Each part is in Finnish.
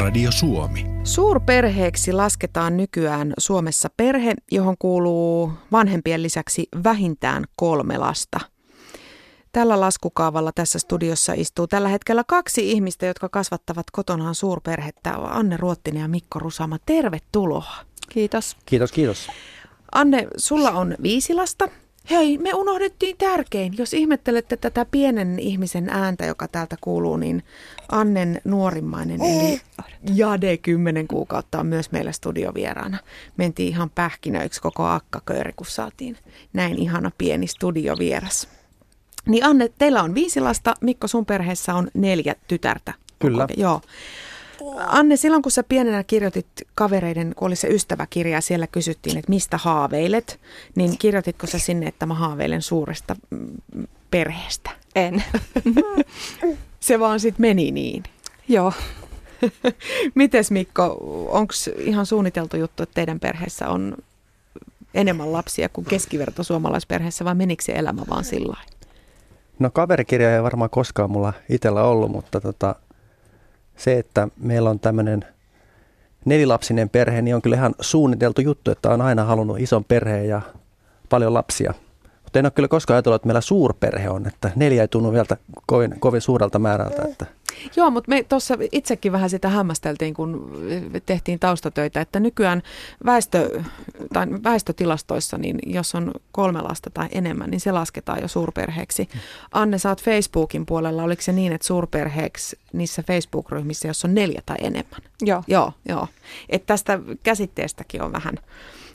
Radio Suomi. Suurperheeksi lasketaan nykyään Suomessa perhe, johon kuuluu vanhempien lisäksi vähintään kolme lasta. Tällä laskukaavalla tässä studiossa istuu tällä hetkellä kaksi ihmistä, jotka kasvattavat kotonaan suurperhettä. Anne Ruottinen ja Mikko Rusama, tervetuloa. Kiitos. Kiitos, kiitos. Anne, sulla on viisi lasta. Hei, me unohdettiin tärkein. Jos ihmettelette tätä pienen ihmisen ääntä, joka täältä kuuluu, niin Annen nuorimmainen, eli Jade 10 kuukautta on myös meillä studiovieraana. Mentiin ihan pähkinöiksi koko akkakööri, kun saatiin näin ihana pieni studiovieras. Niin Anne, teillä on viisi lasta, Mikko sun perheessä on neljä tytärtä. Kyllä. Onko, joo. Anne, silloin kun sä pienenä kirjoitit kavereiden, kun oli se ystäväkirja ja siellä kysyttiin, että mistä haaveilet, niin kirjoititko sä sinne, että mä haaveilen suuresta mm, perheestä? En. Se vaan sitten meni niin. Joo. Mites Mikko, onko ihan suunniteltu juttu, että teidän perheessä on enemmän lapsia kuin keskiverto suomalaisperheessä vai menikö se elämä vaan sillä No kaverikirja ei varmaan koskaan mulla itsellä ollut, mutta tota, se, että meillä on tämmöinen nelilapsinen perhe, niin on kyllä ihan suunniteltu juttu, että on aina halunnut ison perheen ja paljon lapsia. Mutta en ole kyllä koskaan ajatellut, että meillä suurperhe on, että neljä ei tunnu vielä kovin, kovin suurelta määrältä. Että. Joo, mutta me tuossa itsekin vähän sitä hämmästeltiin, kun tehtiin taustatöitä, että nykyään väestö, tai väestötilastoissa, niin jos on kolme lasta tai enemmän, niin se lasketaan jo suurperheeksi. Anne, sä oot Facebookin puolella, oliko se niin, että suurperheeksi niissä Facebook-ryhmissä, jos on neljä tai enemmän? Joo. Joo, joo. Että tästä käsitteestäkin on vähän,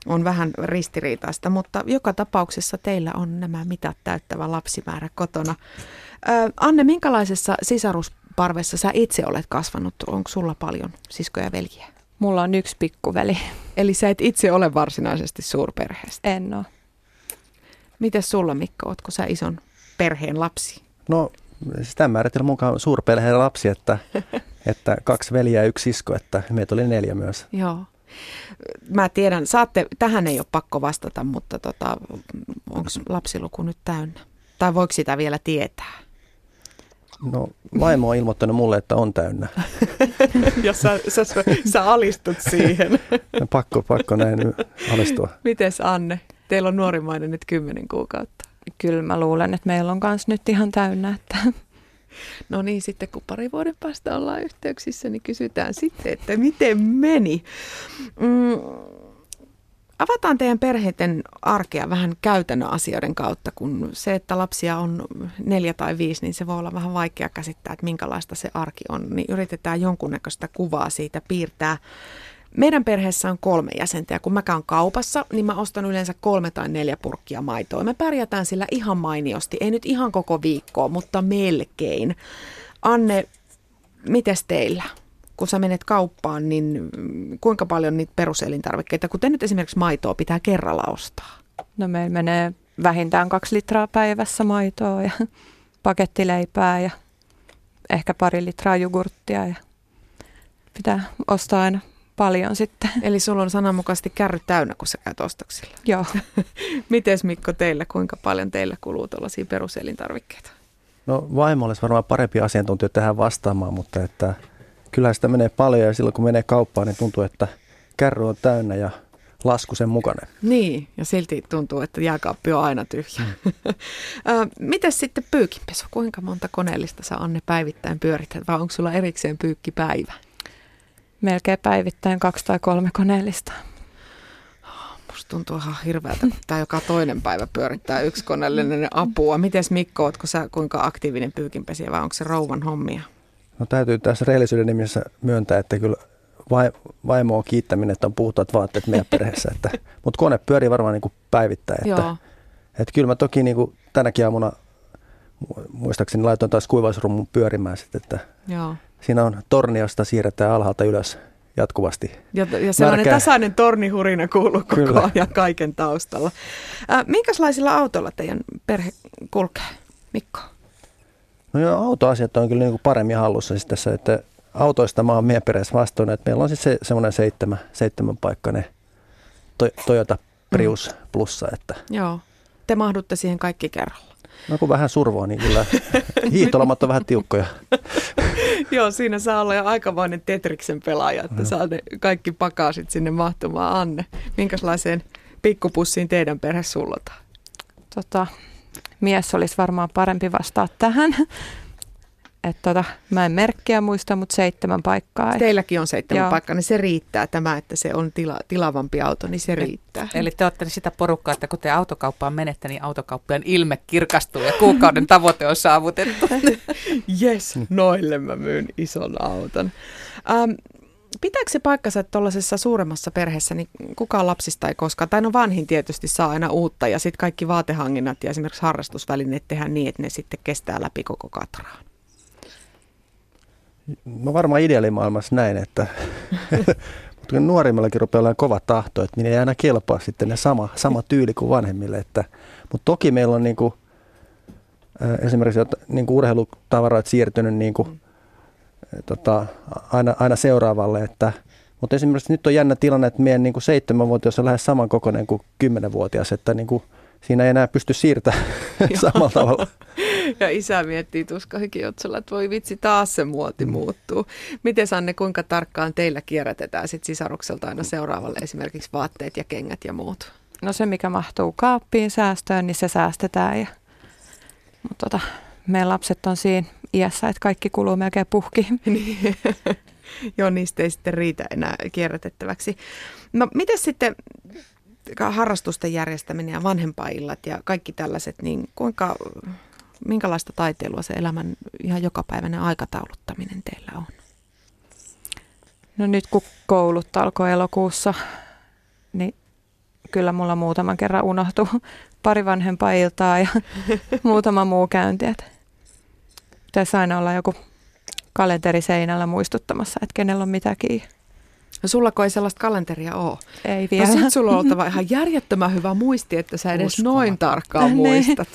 on vähän ristiriitaista, mutta joka tapauksessa teillä on nämä mitat täyttävä lapsimäärä kotona. Anne, minkälaisessa sisarusparvessa sä itse olet kasvanut? Onko sulla paljon siskoja ja veljiä? Mulla on yksi pikkuveli. Eli sä et itse ole varsinaisesti suurperheestä. En oo. Mites sulla Mikko, ootko sä ison perheen lapsi? No sitä määritellä mukaan suurperheen lapsi, että, että kaksi veliä ja yksi sisko, että meitä oli neljä myös. Joo. Mä tiedän, saatte, tähän ei ole pakko vastata, mutta tota, onko lapsiluku nyt täynnä? Tai voiko sitä vielä tietää? No vaimo on ilmoittanut mulle, että on täynnä. ja sä, sä, sä alistut siihen. No, pakko, pakko näin nyt alistua. Mites Anne? Teillä on nuorimmainen nyt kymmenen kuukautta. Kyllä mä luulen, että meillä on kans nyt ihan täynnä. Että No niin, sitten kun pari vuoden päästä ollaan yhteyksissä, niin kysytään sitten, että miten meni. Mm, avataan teidän perheiden arkea vähän käytännön asioiden kautta, kun se, että lapsia on neljä tai viisi, niin se voi olla vähän vaikea käsittää, että minkälaista se arki on. Niin yritetään jonkunnäköistä kuvaa siitä piirtää. Meidän perheessä on kolme jäsentä ja kun mä käyn kaupassa, niin mä ostan yleensä kolme tai neljä purkkia maitoa. Me pärjätään sillä ihan mainiosti, ei nyt ihan koko viikkoa, mutta melkein. Anne, mites teillä? Kun sä menet kauppaan, niin kuinka paljon niitä peruselintarvikkeita, kuten nyt esimerkiksi maitoa, pitää kerralla ostaa? no meillä menee vähintään kaksi litraa päivässä maitoa ja pakettileipää ja ehkä pari litraa jogurttia ja pitää ostaa aina paljon sitten. Eli sulla on sananmukaisesti kärry täynnä, kun sä käyt ostoksilla. Joo. Mites Mikko teillä, kuinka paljon teillä kuluu tuollaisia peruselintarvikkeita? No vaimo olisi varmaan parempi asiantuntija tähän vastaamaan, mutta että kyllä sitä menee paljon ja silloin kun menee kauppaan, niin tuntuu, että kärry on täynnä ja lasku sen mukana. Niin, ja silti tuntuu, että jääkaappi on aina tyhjä. Mm. Mites sitten pyykinpesu? Kuinka monta koneellista sä Anne päivittäin pyörität, vai onko sulla erikseen pyykkipäivä? Melkein päivittäin kaksi tai kolme koneellista. Musta tuntuu ihan hirveältä, kun tämä joka toinen päivä pyörittää yksi koneellinen apua. Mites Mikko, ootko sä kuinka aktiivinen pyykinpesiä vai onko se rouvan hommia? No täytyy tässä rehellisyyden nimissä myöntää, että kyllä vai, vaimo on kiittäminen, että on puhtaat vaatteet meidän perheessä. Että, mutta kone pyörii varmaan niin kuin päivittäin. Että, Joo. että kyllä mä toki niin kuin tänäkin aamuna mu- muistaakseni laitoin taas kuivausrumun pyörimään sitten, että Joo. siinä on torni, josta siirretään alhaalta ylös jatkuvasti. Ja, ja sellainen Märkä- tasainen tornihurina kuuluu koko Kyllä. ajan kaiken taustalla. Äh, minkälaisilla autoilla teidän perhe kulkee, Mikko? No joo, autoasiat on kyllä niin kuin paremmin hallussa siis tässä, että autoista mä oon meidän perheessä vastuun, että meillä on siis se, semmoinen seitsemän, seitsemän paikkainen to, Toyota Prius Mm. plussa, että Joo. Te mahdutte siihen kaikki kerralla. no kun vähän survoa, niin kyllä hiihtolomat on vähän tiukkoja. Joo, siinä saa olla jo aikamoinen Tetriksen pelaaja, että no. saa ne kaikki pakasit sinne mahtumaan. Anne, minkälaiseen pikkupussiin teidän perhe sullotaan? Tota, mies olisi varmaan parempi vastaa tähän. Et tota, mä en merkkiä muista, mutta seitsemän paikkaa. Teilläkin on seitsemän Joo. paikkaa, niin se riittää tämä, että se on tila, tilavampi auto, niin se riittää. Eli te olette sitä porukkaa, että kun te autokauppaan menette, niin autokauppiaan ilme kirkastuu ja kuukauden tavoite on saavutettu. yes, noille mä myyn ison auton. Ähm, pitääkö se paikkansa, että tuollaisessa suuremmassa perheessä niin kukaan lapsista ei koskaan, tai no vanhin tietysti saa aina uutta, ja sitten kaikki vaatehankinnat ja esimerkiksi harrastusvälineet tehdään niin, että ne sitten kestää läpi koko katraan? Mä varmaan ideaalimaailmassa näin, että mutta kun nuorimmillakin rupeaa olemaan kova tahto, että niin ei aina kelpaa sitten ne sama, sama tyyli kuin vanhemmille. Että, mutta toki meillä on niin kuin, esimerkiksi niin kuin urheilutavaroit siirtynyt niin kuin, tota, aina, aina seuraavalle. Että, mutta esimerkiksi nyt on jännä tilanne, että meidän niin kuin seitsemänvuotias on lähes samankokoinen kuin kymmenenvuotias, että niin kuin, siinä ei enää pysty siirtämään samalla tavalla. Ja isä miettii tuskahikiotsolla, että voi vitsi, taas se muoti mm. muuttuu. Miten Sanne, kuinka tarkkaan teillä kierrätetään sit sisarukselta aina seuraavalle esimerkiksi vaatteet ja kengät ja muut? No se, mikä mahtuu kaappiin säästöön, niin se säästetään. Ja, mutta tota, meidän lapset on siinä iässä, että kaikki kuluu melkein puhki. Niin. Joo, niistä ei sitten riitä enää kierrätettäväksi. No, miten sitten harrastusten järjestäminen ja vanhempaillat ja kaikki tällaiset, niin kuinka, minkälaista taiteilua se elämän ihan jokapäiväinen aikatauluttaminen teillä on? No nyt kun koulut alkoi elokuussa, niin kyllä mulla muutaman kerran unohtuu pari vanhempaa iltaa ja muutama muu käynti. Pitäisi aina olla joku kalenteri seinällä muistuttamassa, että kenellä on mitäkin. No sulla ei sellaista kalenteria ole. Ei no vielä. No sit sulla on oltava ihan järjettömän hyvä muisti, että sä edes Uskoma. noin tarkkaan niin. muistat.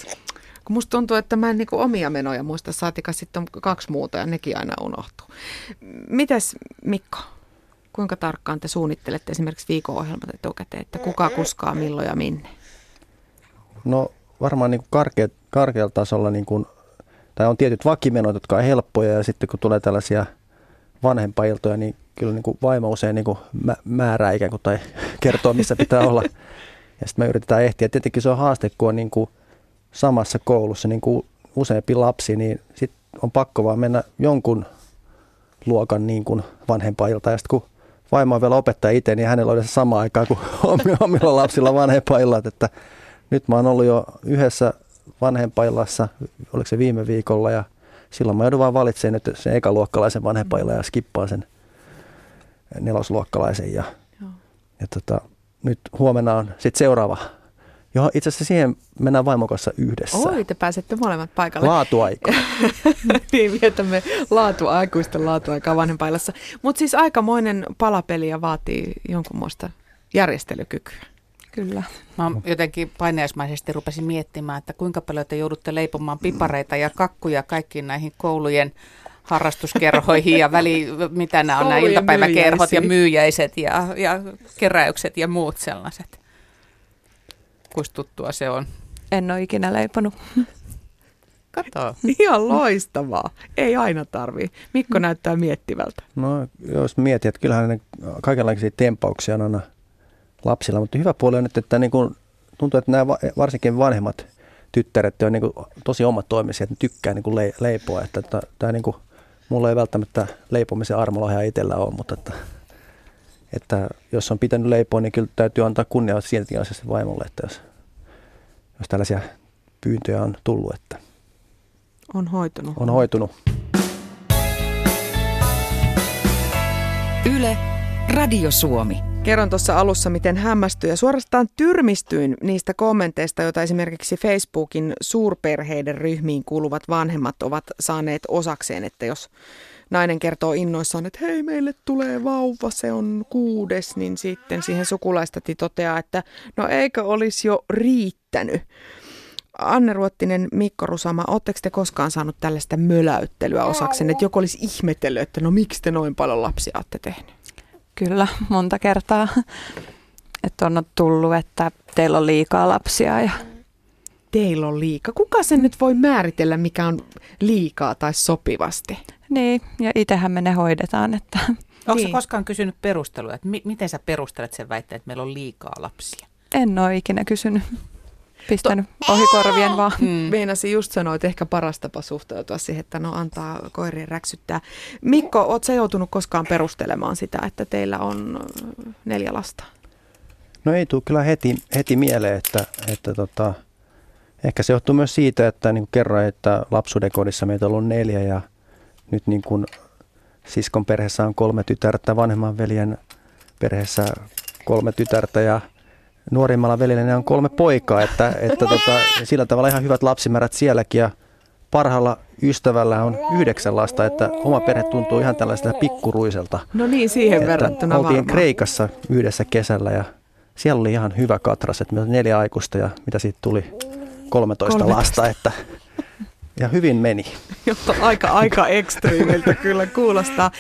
Kun musta tuntuu, että mä en niinku omia menoja muista, saatika sitten on kaksi muuta ja nekin aina unohtuu. Mites Mikko, kuinka tarkkaan te suunnittelette esimerkiksi viikon-ohjelmat etukäteen, että kuka kuskaa milloin ja minne? No varmaan niin karkea, karkealla tasolla niin kuin, tai on tietyt vakimenot, jotka on helppoja ja sitten kun tulee tällaisia vanhempailtoja, niin kyllä niin kuin vaimo usein niin kuin määrää ikään kuin tai kertoo, missä pitää olla. Ja sitten me yritetään ehtiä. Tietenkin se on haaste, kun on niin kuin samassa koulussa niin kuin useampi lapsi, niin sitten on pakko vaan mennä jonkun luokan niin kuin vanhempailta. Ja sitten kun vaimo on vielä opettaja itse, niin hänellä on se sama aikaa kuin omilla lapsilla vanhempaillat. Että nyt mä oon ollut jo yhdessä vanhempaillassa, oliko se viime viikolla, ja silloin mä joudun vaan valitsemaan nyt sen ekaluokkalaisen vanhempailla ja skippaan sen nelosluokkalaisen. Ja, ja tota, nyt huomenna on sitten seuraava. Joo, itse asiassa siihen mennään vaimon kanssa yhdessä. Oi, te pääsette molemmat paikalle. Laatuaika. niin, vietämme laatu, aikuisten laatuaikaa vanhempailassa. Mutta siis aikamoinen palapeli ja vaatii jonkunmoista järjestelykykyä. Kyllä. Mä jotenkin paineasmaisesti rupesin miettimään, että kuinka paljon te joudutte leipomaan pipareita ja kakkuja kaikkiin näihin koulujen harrastuskerhoihin ja väli, mitä nämä on nämä iltapäiväkerhot ja myyjäiset ja, ja keräykset ja muut sellaiset. Kuinka tuttua se on? En ole ikinä leiponut. Kato. Ihan loistavaa. Ei aina tarvii. Mikko näyttää miettivältä. No jos mietit, että kyllähän ne kaikenlaisia tempauksia on aina lapsilla, mutta hyvä puoli on nyt, että niin kuin, tuntuu, että nämä varsinkin vanhemmat tyttäret on niin kuin tosi omat toimisia, että ne tykkää niin kuin leipoa, että tämä niin kuin mulla ei välttämättä leipomisen armolohja itsellä ole, mutta että, että jos on pitänyt leipoa, niin kyllä täytyy antaa kunnia silti asiassa vaimolle, että jos, jos tällaisia pyyntöjä on tullut, että on hoitunut. On hoitunut. Yle, Radio Suomi. Kerron tuossa alussa, miten hämmästyin ja suorastaan tyrmistyin niistä kommenteista, joita esimerkiksi Facebookin suurperheiden ryhmiin kuuluvat vanhemmat ovat saaneet osakseen, että jos nainen kertoo innoissaan, että hei meille tulee vauva, se on kuudes, niin sitten siihen sukulaistati toteaa, että no eikö olisi jo riittänyt. Anne Ruottinen, Mikko Rusama, oletteko te koskaan saanut tällaista möläyttelyä osakseen, että joku olisi ihmetellyt, että no miksi te noin paljon lapsia olette tehnyt? Kyllä, monta kertaa. Että on tullut, että teillä on liikaa lapsia. Ja... Teillä on liikaa. Kuka sen nyt voi määritellä, mikä on liikaa tai sopivasti? Niin, ja itsehän me ne hoidetaan. Että. Onko Niin. koskaan kysynyt perustelua, että mi- miten sä perustelet sen väitteen, että meillä on liikaa lapsia? En ole ikinä kysynyt. Pistänyt ohikorvien vaan. Mm. Meinasin just sanoa, että ehkä paras tapa suhtautua siihen, että no antaa koirien räksyttää. Mikko, oot sä joutunut koskaan perustelemaan sitä, että teillä on ö, neljä lasta? No ei tule kyllä heti, heti mieleen, että, että tota, ehkä se johtuu myös siitä, että niin kuin kerroin, että lapsuuden kodissa meitä on ollut neljä ja nyt niin kuin siskon perheessä on kolme tytärtä, vanhemman veljen perheessä kolme tytärtä ja nuorimmalla veljellä ne on kolme poikaa, että, että tota, sillä tavalla ihan hyvät lapsimäärät sielläkin ja parhaalla ystävällä on yhdeksän lasta, että oma perhe tuntuu ihan tällaiselta pikkuruiselta. No niin, siihen Että verrattuna oltiin varmaan. Kreikassa yhdessä kesällä ja siellä oli ihan hyvä katras, että meillä oli neljä aikuista ja mitä siitä tuli 13, 13. lasta, että ja hyvin meni. Jotta aika, aika ekstriimiltä kyllä kuulostaa.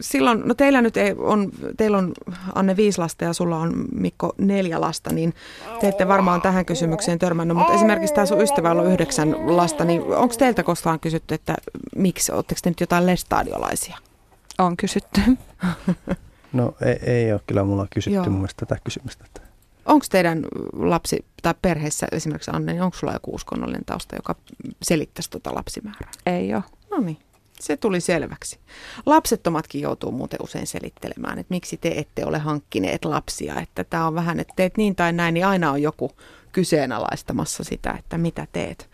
Silloin, no teillä nyt ei on, teillä on Anne viisi lasta ja sulla on Mikko neljä lasta, niin te ette varmaan tähän kysymykseen törmännyt, mutta esimerkiksi tämä sun ystävällä on yhdeksän lasta, niin onko teiltä koskaan kysytty, että miksi, oletteko te nyt jotain lestadiolaisia? On kysytty. No ei, ei ole kyllä mulla kysytty Joo. mun mielestä tätä kysymystä. Että Onko teidän lapsi tai perheessä esimerkiksi Anne, niin onko sulla joku uskonnollinen tausta, joka selittäisi tuota lapsimäärää? Ei ole. No niin, se tuli selväksi. Lapsettomatkin joutuu muuten usein selittelemään, että miksi te ette ole hankkineet lapsia. Että tämä on vähän, että teet niin tai näin, niin aina on joku kyseenalaistamassa sitä, että mitä teet.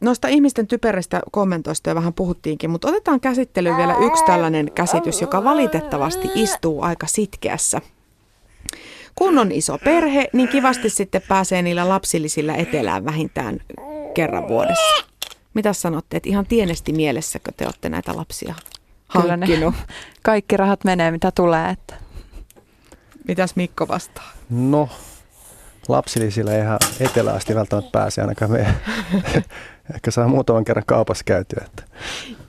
Noista ihmisten typeristä kommentoista jo vähän puhuttiinkin, mutta otetaan käsittelyyn vielä yksi tällainen käsitys, joka valitettavasti istuu aika sitkeässä. Kun on iso perhe, niin kivasti sitten pääsee niillä lapsillisilla etelään vähintään kerran vuodessa. Mitä sanotte, että ihan tienesti mielessäkö te olette näitä lapsia Kyllä ne-? Kaikki rahat menee mitä tulee. Että. Mitäs Mikko vastaa? no, lapsilisillä ei ihan etelään asti välttämättä pääse ainakaan me. Ehkä saa muutaman kerran kaupassa käytyä. Että.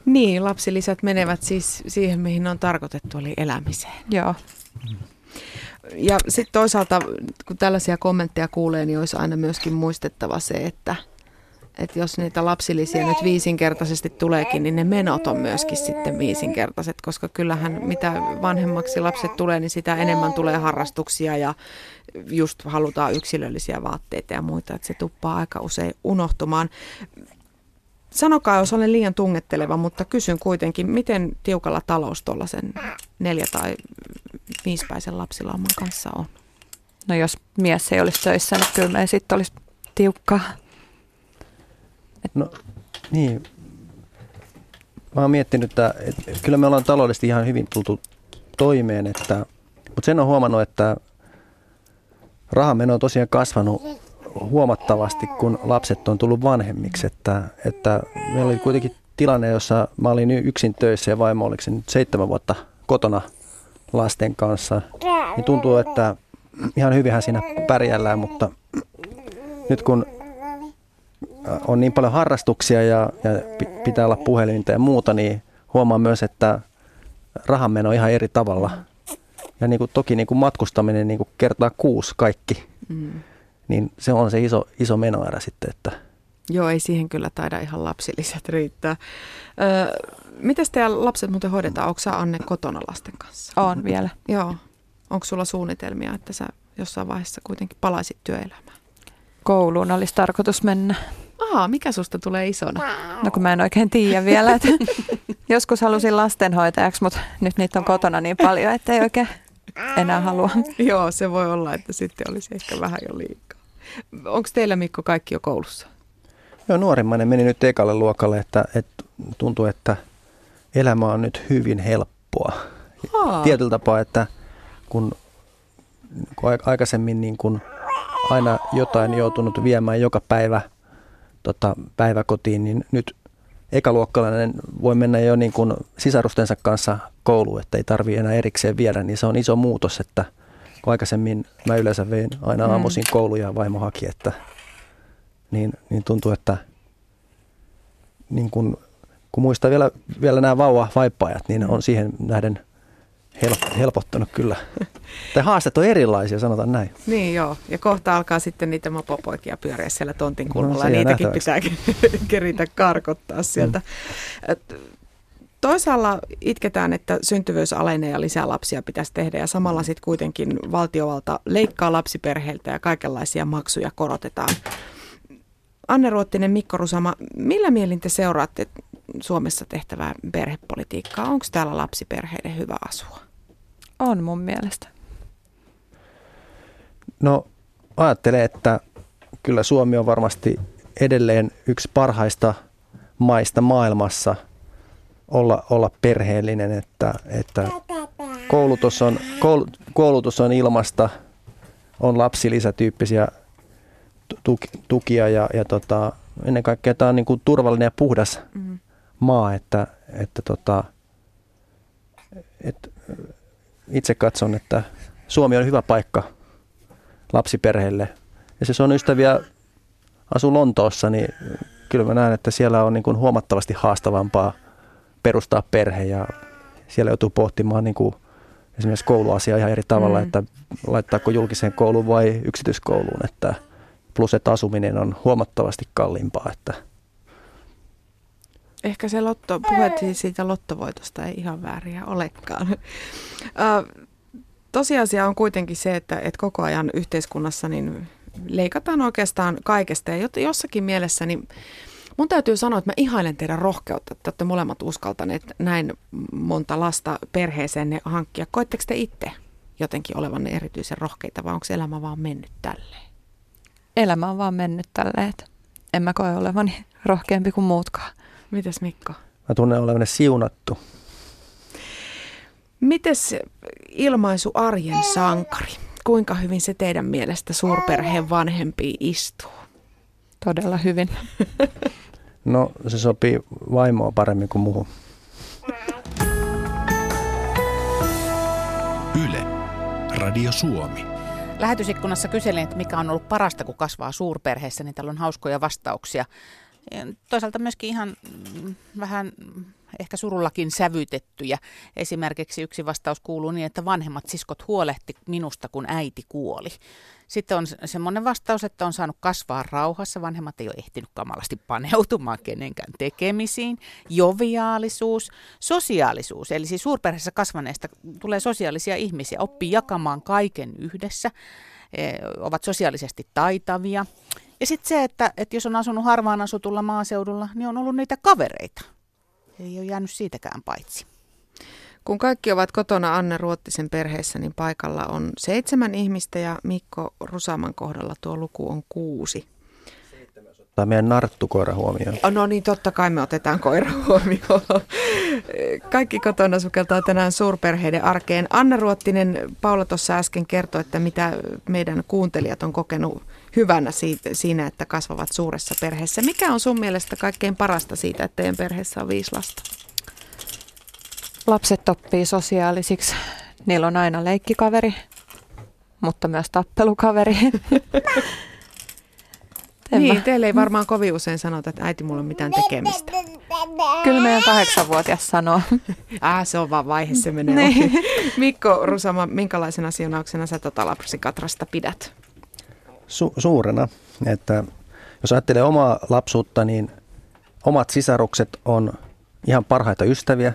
Niin, lapsilisät menevät siis siihen, mihin ne on tarkoitettu, eli elämiseen. Joo. Ja sitten toisaalta, kun tällaisia kommentteja kuulee, niin olisi aina myöskin muistettava se, että, että jos niitä lapsilisiä nyt viisinkertaisesti tuleekin, niin ne menot on myöskin sitten viisinkertaiset, koska kyllähän mitä vanhemmaksi lapset tulee, niin sitä enemmän tulee harrastuksia ja just halutaan yksilöllisiä vaatteita ja muita, että se tuppaa aika usein unohtumaan. Sanokaa, jos olen liian tungetteleva, mutta kysyn kuitenkin, miten tiukalla talous tuollaisen neljä- tai viisipäisen lapsilauman kanssa on? No jos mies ei olisi töissä, niin kyllä me sitten olisi tiukkaa. No niin, mä oon miettinyt, että, että kyllä me ollaan taloudellisesti ihan hyvin tultu toimeen, että, mutta sen on huomannut, että rahameno on tosiaan kasvanut huomattavasti, kun lapset on tullut vanhemmiksi. Että, että meillä oli kuitenkin tilanne, jossa mä olin yksin töissä ja vaimo oliko se nyt seitsemän vuotta kotona lasten kanssa. Niin tuntuu, että ihan hyvinhän siinä pärjällään, mutta nyt kun on niin paljon harrastuksia ja, ja pi- pitää olla puhelinta ja muuta, niin huomaa myös, että rahanmeno on ihan eri tavalla. Ja niin kuin, toki niin kuin matkustaminen niin kuin kertaa kuusi kaikki, Mm. niin se on se iso, iso menoerä sitten, että Joo, ei siihen kyllä taida ihan lapsilliset riittää. Öö, Miten teidän lapset muuten hoidetaan? Onko sä Anne kotona lasten kanssa? On vielä. Joo. Onko sulla suunnitelmia, että sä jossain vaiheessa kuitenkin palaisit työelämään? Kouluun olisi tarkoitus mennä. Aa, mikä susta tulee isona? No kun mä en oikein tiedä vielä. Että joskus halusin lastenhoitajaksi, mutta nyt niitä on kotona niin paljon, että ei oikein enää halua. Joo, se voi olla, että sitten olisi ehkä vähän jo liikaa. Onko teillä Mikko kaikki jo koulussa? Joo, nuorimmainen meni nyt ekalle luokalle, että, että tuntuu, että elämä on nyt hyvin helppoa. Aa, Tietyllä tapaa, että kun, kun aik- aikaisemmin niin kun aina jotain joutunut viemään joka päivä tota, päiväkotiin, niin nyt ekaluokkalainen voi mennä jo niin kuin sisarustensa kanssa kouluun, että ei tarvitse enää erikseen viedä, niin se on iso muutos, että kun aikaisemmin mä yleensä vein aina Mm. aamuisin kouluun ja vaimo haki, että niin, niin tuntuu, että niin kun, kun muistaa vielä, vielä nämä vauva-vaippaajat, niin on siihen nähden help- helpottanut kyllä. Tai haasteet on erilaisia, sanotaan näin. Niin joo, ja kohta alkaa sitten niitä mopopoikia pyöriä siellä tontin No, kulmalla, jää niitäkin nähtäväksi. pitää keritä karkottaa sieltä. Et Toisaalla itketään, että syntyvyys alenee ja lisää lapsia pitäisi tehdä, ja samalla sitten kuitenkin valtiovalta leikkaa lapsiperheiltä ja kaikenlaisia maksuja korotetaan. Anne Ruottinen, Mikko Rusama, millä mielin te seuraatte Suomessa tehtävää perhepolitiikkaa? Onko täällä lapsiperheiden hyvä asua? On mun mielestä. No ajattelen, että kyllä Suomi on varmasti edelleen yksi parhaista maista maailmassa olla, olla perheellinen, että, että koulutus, on, koul, koulutus on ilmasta, on lapsilisätyyppisiä tuki, tukia ja, ja tota, ennen kaikkea tämä on niin kuin turvallinen ja puhdas Mm. Maa, että, että tota, et, itse katson, että Suomi on hyvä paikka lapsiperheille. Ja se on ystäviä asuu Lontoossa, niin kyllä mä näen, että siellä on niin kuin huomattavasti haastavampaa perustaa perhe ja siellä joutuu pohtimaan niin kuin esimerkiksi kouluasiaa ihan eri tavalla, mm. että laittaako julkiseen kouluun vai yksityiskouluun, että plus että asuminen on huomattavasti kalliimpaa, että Ehkä se lotto, puhettiin siitä lottovoitosta ei ihan vääriä olekaan. Tosiasia on kuitenkin se, että, että koko ajan yhteiskunnassa niin leikataan oikeastaan kaikesta. Ja jossakin mielessä niin mun täytyy sanoa, että mä ihailen teidän rohkeutta, että olette molemmat uskaltaneet näin monta lasta perheeseen hankkia. Koetteko te itse jotenkin olevanne erityisen rohkeita vai onko elämä vaan mennyt tälleen? Elämä on vaan mennyt tälleen, en mä koe olevani rohkeampi kuin muutkaan. Mites Mikko? mä tunnen olevani siunattu. Mites ilmaisu arjen sankari? Kuinka hyvin se teidän mielestä suurperheen vanhempiin istuu? Todella hyvin. No se sopii vaimoa paremmin kuin muuhun. Yle. Radio Suomi. Lähetysikkunassa kyselin, että mikä on ollut parasta, kun kasvaa suurperheessä, niin täällä on hauskoja vastauksia. Toisaalta myöskin ihan mm, vähän ehkä surullakin sävytettyjä. Esimerkiksi yksi vastaus kuuluu niin, että vanhemmat siskot huolehti minusta, kun äiti kuoli. Sitten on se- semmoinen vastaus, että on saanut kasvaa rauhassa. Vanhemmat ei ole ehtinyt kamalasti paneutumaan kenenkään tekemisiin. Joviaalisuus, sosiaalisuus. Eli siis suurperheessä kasvaneesta tulee sosiaalisia ihmisiä, oppii jakamaan kaiken yhdessä, ovat sosiaalisesti taitavia. Ja sitten se, että, että jos on asunut harvaan asutulla maaseudulla, niin on ollut niitä kavereita. Ei ole jäänyt siitäkään paitsi. Kun kaikki ovat kotona Anne Ruottisen perheessä, niin paikalla on seitsemän ihmistä ja Mikko Rusaman kohdalla tuo luku on kuusi. Tai meidän narttukoira huomioon. No niin, totta kai me otetaan koira huomioon. Kaikki kotona sukeltaa tänään suurperheiden arkeen. Anne Ruottinen, Paula tuossa äsken kertoi, että mitä meidän kuuntelijat on kokenut hyvänä siitä, siinä, että kasvavat suuressa perheessä. Mikä on sun mielestä kaikkein parasta siitä, että teidän perheessä on viisi lasta? Lapset oppii sosiaalisiksi. Niillä on aina leikkikaveri, mutta myös tappelukaveri. En niin, mä- teille ei varmaan kovin usein sanota, että äiti, mulla on mitään tekemistä. Kyllä meidän kahdeksanvuotias sanoo. Ah, se on vaan vaihe, se menee Niin. ohi. Mikko Rusama, minkälaisena siunauksena sä tota lapsikatrasta pidät? Su- suurena, että jos ajattelee omaa lapsuutta, niin omat sisarukset on ihan parhaita ystäviä.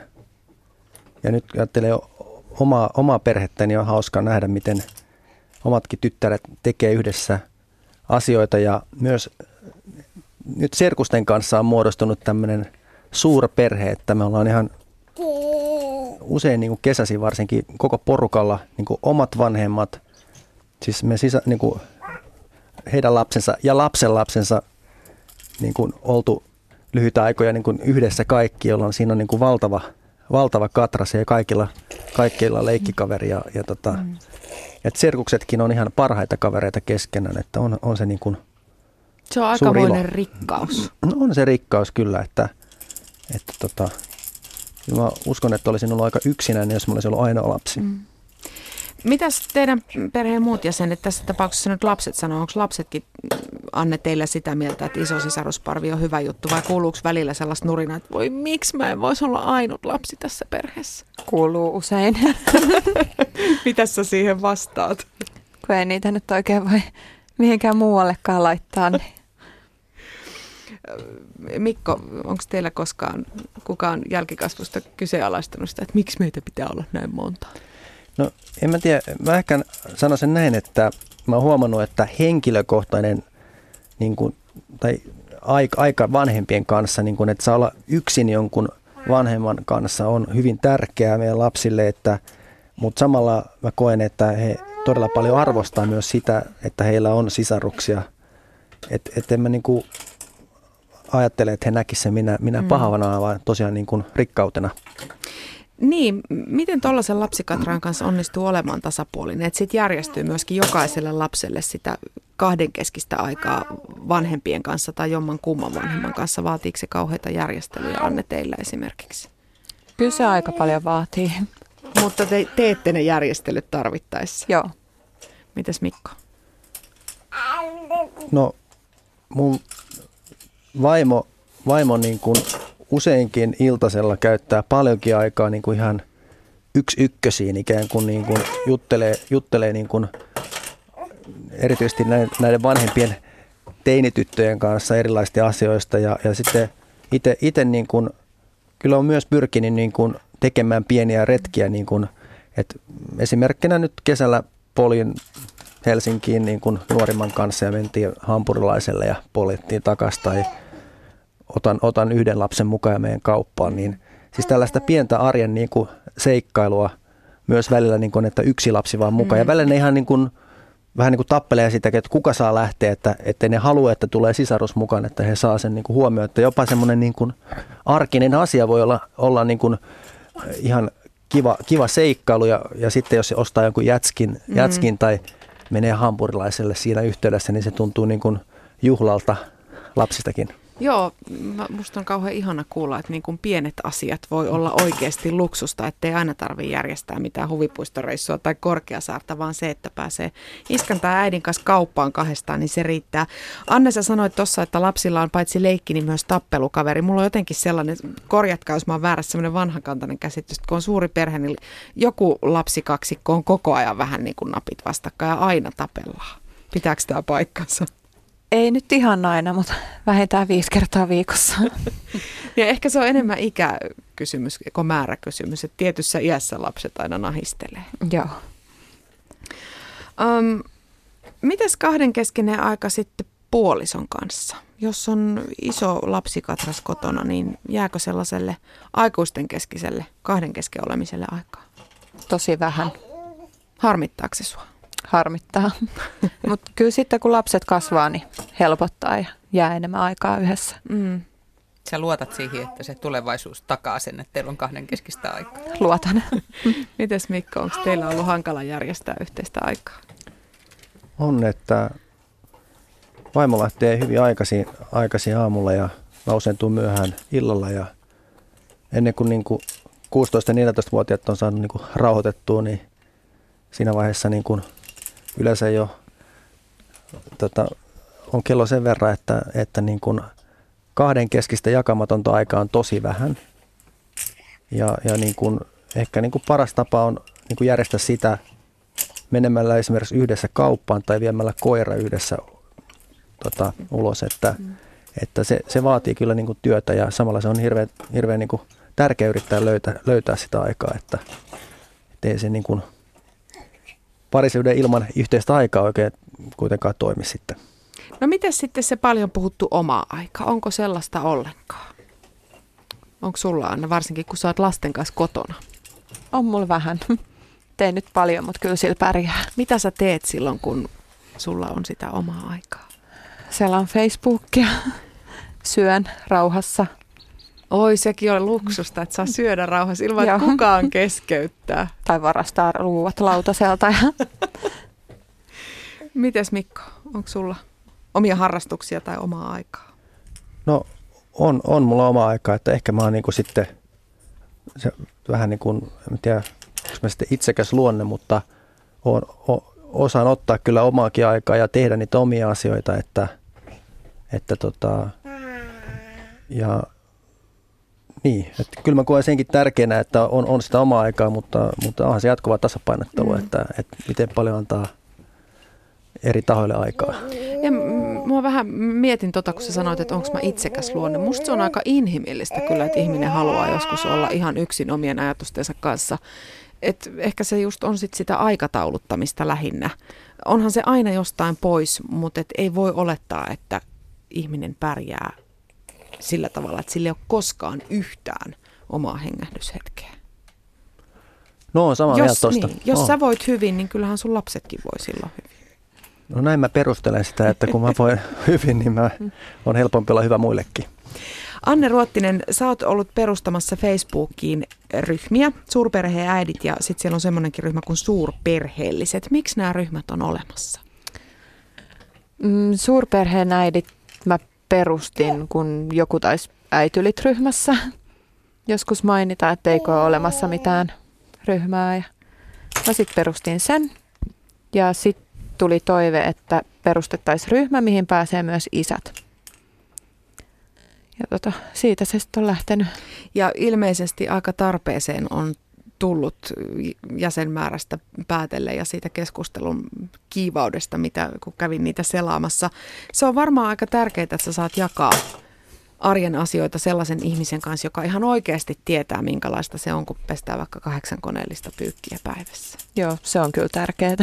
Ja nyt kun ajattelee omaa, omaa perhettä, niin on hauska nähdä, miten omatkin tyttäret tekee yhdessä asioita. Ja myös nyt serkusten kanssa on muodostunut tämmöinen suurperhe, että me ollaan ihan usein niin kuin kesäsi varsinkin koko porukalla niin kuin omat vanhemmat, siis me sisä, niin kuin heidän lapsensa ja lapsen lapsensa niin kuin oltu lyhyitä aikoja niin kuin yhdessä kaikki, jolloin siinä on niin kuin valtava, valtava katras ja kaikilla, kaikilla leikkikaveri. Ja, ja tota, mm. Et serkuksetkin on ihan parhaita kavereita keskenään, että on, on se niin kuin, Se on aikamoinen ilo. rikkaus. no on se rikkaus kyllä, että, että tota, mä uskon, että olisin ollut aika yksinäinen, jos mulla olisi ollut ainoa lapsi. Mm. Mitäs teidän perheen muut jäsenet, tässä tapauksessa nyt lapset sanoo, onko lapsetkin Anne teillä sitä mieltä, että iso sisarusparvi on hyvä juttu vai kuuluuko välillä sellaista nurinaa, että voi miksi mä en voisi olla ainut lapsi tässä perheessä? Kuuluu usein, Mitä sä siihen vastaat? kun ei niitä nyt oikein voi mihinkään muuallekaan laittaa. Niin. Mikko, onko teillä koskaan kukaan jälkikasvusta kyseenalaistanut sitä, että miksi meitä pitää olla näin monta? No en mä tiedä, mä ehkä sanoisin näin, että mä oon huomannut, että henkilökohtainen niin kuin, tai aika, aika vanhempien kanssa, niin kuin, että saa olla yksin jonkun vanhemman kanssa on hyvin tärkeää meidän lapsille, että, mutta samalla mä koen, että he todella paljon arvostaa myös sitä, että heillä on sisaruksia. Että et en mä niin kuin ajattele, että he näkisivät sen minä, minä mm. pahavana, vaan tosiaan niin kuin rikkautena. Niin, miten tuollaisen lapsikatran kanssa onnistuu olemaan tasapuolinen, että sitten järjestyy myöskin jokaiselle lapselle sitä kahdenkeskistä aikaa vanhempien kanssa tai jomman kumman vanhemman kanssa? Vaatiiko se kauheita järjestelyjä Anne teillä esimerkiksi? Kyllä se aika paljon vaatii. Mutta te teette ne järjestelyt tarvittaessa. Joo. Mites Mikko? No mun vaimo, vaimo niin kuin useinkin iltasella käyttää paljonkin aikaa niin kuin ihan yksi ykkösiin ikään kuin, niin kuin juttelee, juttelee niin kuin erityisesti näiden vanhempien teinityttöjen kanssa erilaisista asioista. Ja, ja sitten itse niin kuin, kyllä on myös pyrkinyt niin kuin tekemään pieniä retkiä, niin kuin, että esimerkkinä nyt kesällä polin Helsinkiin niin kuin nuorimman kanssa ja mentiin hampurilaiselle ja poljettiin takaisin tai otan, otan yhden lapsen mukaan ja meidän kauppaan, niin siis tällaista pientä arjen niin kuin seikkailua myös välillä, niin kuin, että yksi lapsi vaan mukaan. Mm. Ja välillä ne ihan niin kuin, vähän niin kuin tappelee sitä, että kuka saa lähteä, että, että ne haluaa, että tulee sisarus mukaan, että he saa sen niin kuin huomioon. Että jopa semmoinen niin kuin arkinen asia voi olla, olla niin kuin ihan kiva, kiva seikkailu ja, ja sitten jos se ostaa jonkun jätskin, mm. jätskin tai menee hampurilaiselle siinä yhteydessä, niin se tuntuu niin kuin juhlalta lapsistakin. Joo, musta on kauhean ihana kuulla, että niin kuin pienet asiat voi olla oikeasti luksusta, ettei aina tarvitse järjestää mitään huvipuistoreissua tai korkeasaarta, vaan se, että pääsee iskan tai äidin kanssa kauppaan kahdestaan, niin se riittää. Anne, sä sanoit tuossa, että lapsilla on paitsi leikki, niin myös tappelukaveri. Mulla on jotenkin sellainen, korjatkaa jos mä oon väärässä, sellainen vanhakantainen käsitys, että kun on suuri perhe, niin joku lapsikaksikko on koko ajan vähän niin kuin napit vastakkain ja aina tapellaan. Pitääkö tämä paikkansa? Ei nyt ihan aina, mutta vähintään viisi kertaa viikossa. Ja ehkä se on enemmän ikäkysymys kuin määräkysymys, että tietyssä iässä lapset aina nahistelee. Joo. Um, mites kahdenkeskinen aika sitten puolison kanssa? Jos on iso lapsikatras kotona, niin jääkö sellaiselle aikuisten keskiselle kahden kesken olemiselle aikaa? Tosi vähän. Harmittaako se sua? Harmittaa. Mutta kyllä sitten kun lapset kasvaa, niin helpottaa ja jää enemmän aikaa yhdessä. Mm. Sä luotat siihen, että se tulevaisuus takaa sen, että teillä on kahden keskistä aikaa. Luotan. Mites Mikko, onko teillä ollut hankala järjestää yhteistä aikaa? On, että vaimo lähtee hyvin aikaisin, aikaisin aamulla ja tuun myöhään illalla ja ennen kuin, niin kuin 16-14-vuotiaat on saanut niin kuin rauhoitettua, niin siinä vaiheessa niin kuin yleensä jo tota, on kello sen verran, että, että niin kuin kahden keskistä jakamatonta aikaa on tosi vähän. Ja, ja niin kuin, ehkä niin kuin paras tapa on niin kuin järjestää sitä menemällä esimerkiksi yhdessä kauppaan tai viemällä koira yhdessä tota, ulos, että, että se, se vaatii kyllä niin kuin työtä ja samalla se on hirveän, hirveän niin kuin tärkeä yrittää löytää, löytää sitä aikaa, että ei se niin kuin parisuuden ilman yhteistä aikaa oikein kuitenkaan toimi sitten. No miten sitten se paljon puhuttu oma aika? Onko sellaista ollenkaan? Onko sulla Anna, varsinkin kun sä oot lasten kanssa kotona? On mulla vähän. Teen nyt paljon, mutta kyllä sillä pärjää. Mitä sä teet silloin, kun sulla on sitä omaa aikaa? Siellä on Facebookia. Syön rauhassa. Oi, sekin on luksusta, että saa syödä rauhassa ilman, että kukaan keskeyttää. Tai varastaa ruuat lautaselta. Mites Mikko, onko sulla omia harrastuksia tai omaa aikaa? No on, on mulla oma aikaa, että ehkä mä oon niin sitten se, vähän niin kuin, en tiedä, onko mä sitten itsekäs luonne, mutta on, o, osaan ottaa kyllä omaakin aikaa ja tehdä niitä omia asioita, että, että tota, ja niin, että kyllä mä koen senkin tärkeänä, että on, on sitä omaa aikaa, mutta, mutta onhan se jatkuva tasapainottelu, mm. että, että miten paljon antaa eri tahoille aikaa. Ja mua vähän mietin tota, kun sä sanoit, että onko mä itsekäs luonne. Musta se on aika inhimillistä kyllä, että ihminen haluaa joskus olla ihan yksin omien ajatustensa kanssa. Et ehkä se just on sit sitä aikatauluttamista lähinnä. Onhan se aina jostain pois, mutta et ei voi olettaa, että ihminen pärjää sillä tavalla, että sillä ei ole koskaan yhtään omaa hengähdyshetkeä. No on sama jos, mieltä niin, jos sä voit hyvin, niin kyllähän sun lapsetkin voi silloin hyvin. No näin mä perustelen sitä, että kun mä voin hyvin, niin mä on helpompi olla hyvä muillekin. Anne Ruottinen, sä oot ollut perustamassa Facebookiin ryhmiä, suurperheäidit ja sitten siellä on semmoinenkin ryhmä kuin suurperheelliset. Miksi nämä ryhmät on olemassa? Mm, suurperheen äidit mä perustin, kun joku taisi äitylit-ryhmässä joskus mainita, että eikö ole olemassa mitään ryhmää. Ja mä sitten perustin sen ja sitten tuli toive, että perustettaisiin ryhmä, mihin pääsee myös isät. Ja tota, siitä se sitten on lähtenyt. Ja ilmeisesti aika tarpeeseen on tullut jäsenmäärästä päätelle ja siitä keskustelun kiivaudesta, mitä kun kävin niitä selaamassa. Se on varmaan aika tärkeää, että sä saat jakaa arjen asioita sellaisen ihmisen kanssa, joka ihan oikeasti tietää, minkälaista se on, kun pestää vaikka kahdeksan koneellista pyykkiä päivässä. Joo, se on kyllä tärkeää.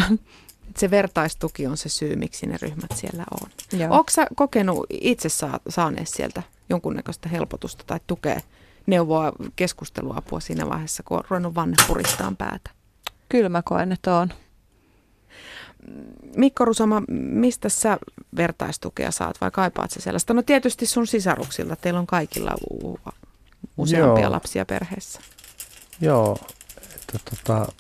Se vertaistuki on se syy, miksi ne ryhmät siellä on. Onko sä kokenut itse saa, saaneet sieltä jonkunnäköistä helpotusta tai tukea, neuvoa, keskusteluapua siinä vaiheessa, kun on ruvennut vanne puristaan päätä? Kyllä mä koen, että on. Mikko Rusama, mistä sä vertaistukea saat vai kaipaat sä sellaista? No tietysti sun sisaruksilta, teillä on kaikilla useampia Joo. lapsia perheessä. Joo, että tota,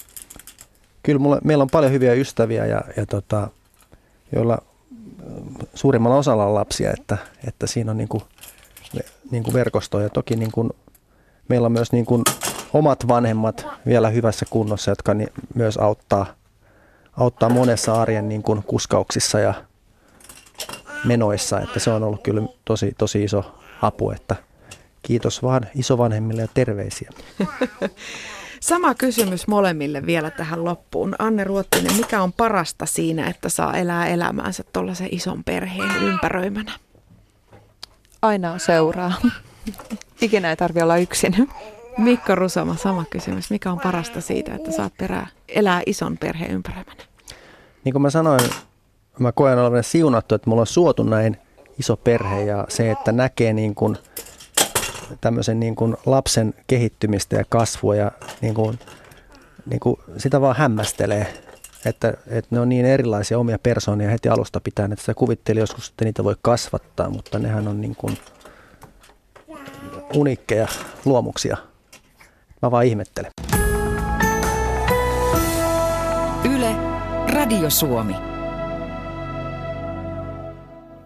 kyllä mulla, meillä on paljon hyviä ystäviä ja, ja tota, joilla suurimmalla osalla on lapsia, että, että siinä on niin kuin, niin kuin verkostoa ja toki niin kuin, meillä on myös niin kuin omat vanhemmat vielä hyvässä kunnossa, jotka ni, myös auttaa, auttaa monessa arjen niin kuin kuskauksissa ja menoissa, että se on ollut kyllä tosi, tosi iso apu, että kiitos vaan isovanhemmille ja terveisiä. Sama kysymys molemmille vielä tähän loppuun. Anne Ruottinen, mikä on parasta siinä, että saa elää elämäänsä tuollaisen ison perheen ympäröimänä? Aina on seuraa. Ikinä ei tarvitse olla yksin. Mikko Rusama, sama kysymys. Mikä on parasta siitä, että saat perää, elää ison perheen ympäröimänä? Niin kuin mä sanoin, mä koen olevan siunattu, että mulla on suotu näin iso perhe ja se, että näkee niin kuin tämmöisen niin kuin lapsen kehittymistä ja kasvua ja niin kuin, niin kuin sitä vaan hämmästelee, että, että ne on niin erilaisia omia persoonia heti alusta pitäen, että sitä kuvitteli joskus, että niitä voi kasvattaa, mutta nehän on niin kuin unikkeja luomuksia. Mä vaan ihmettelen. Yle, Radio Suomi.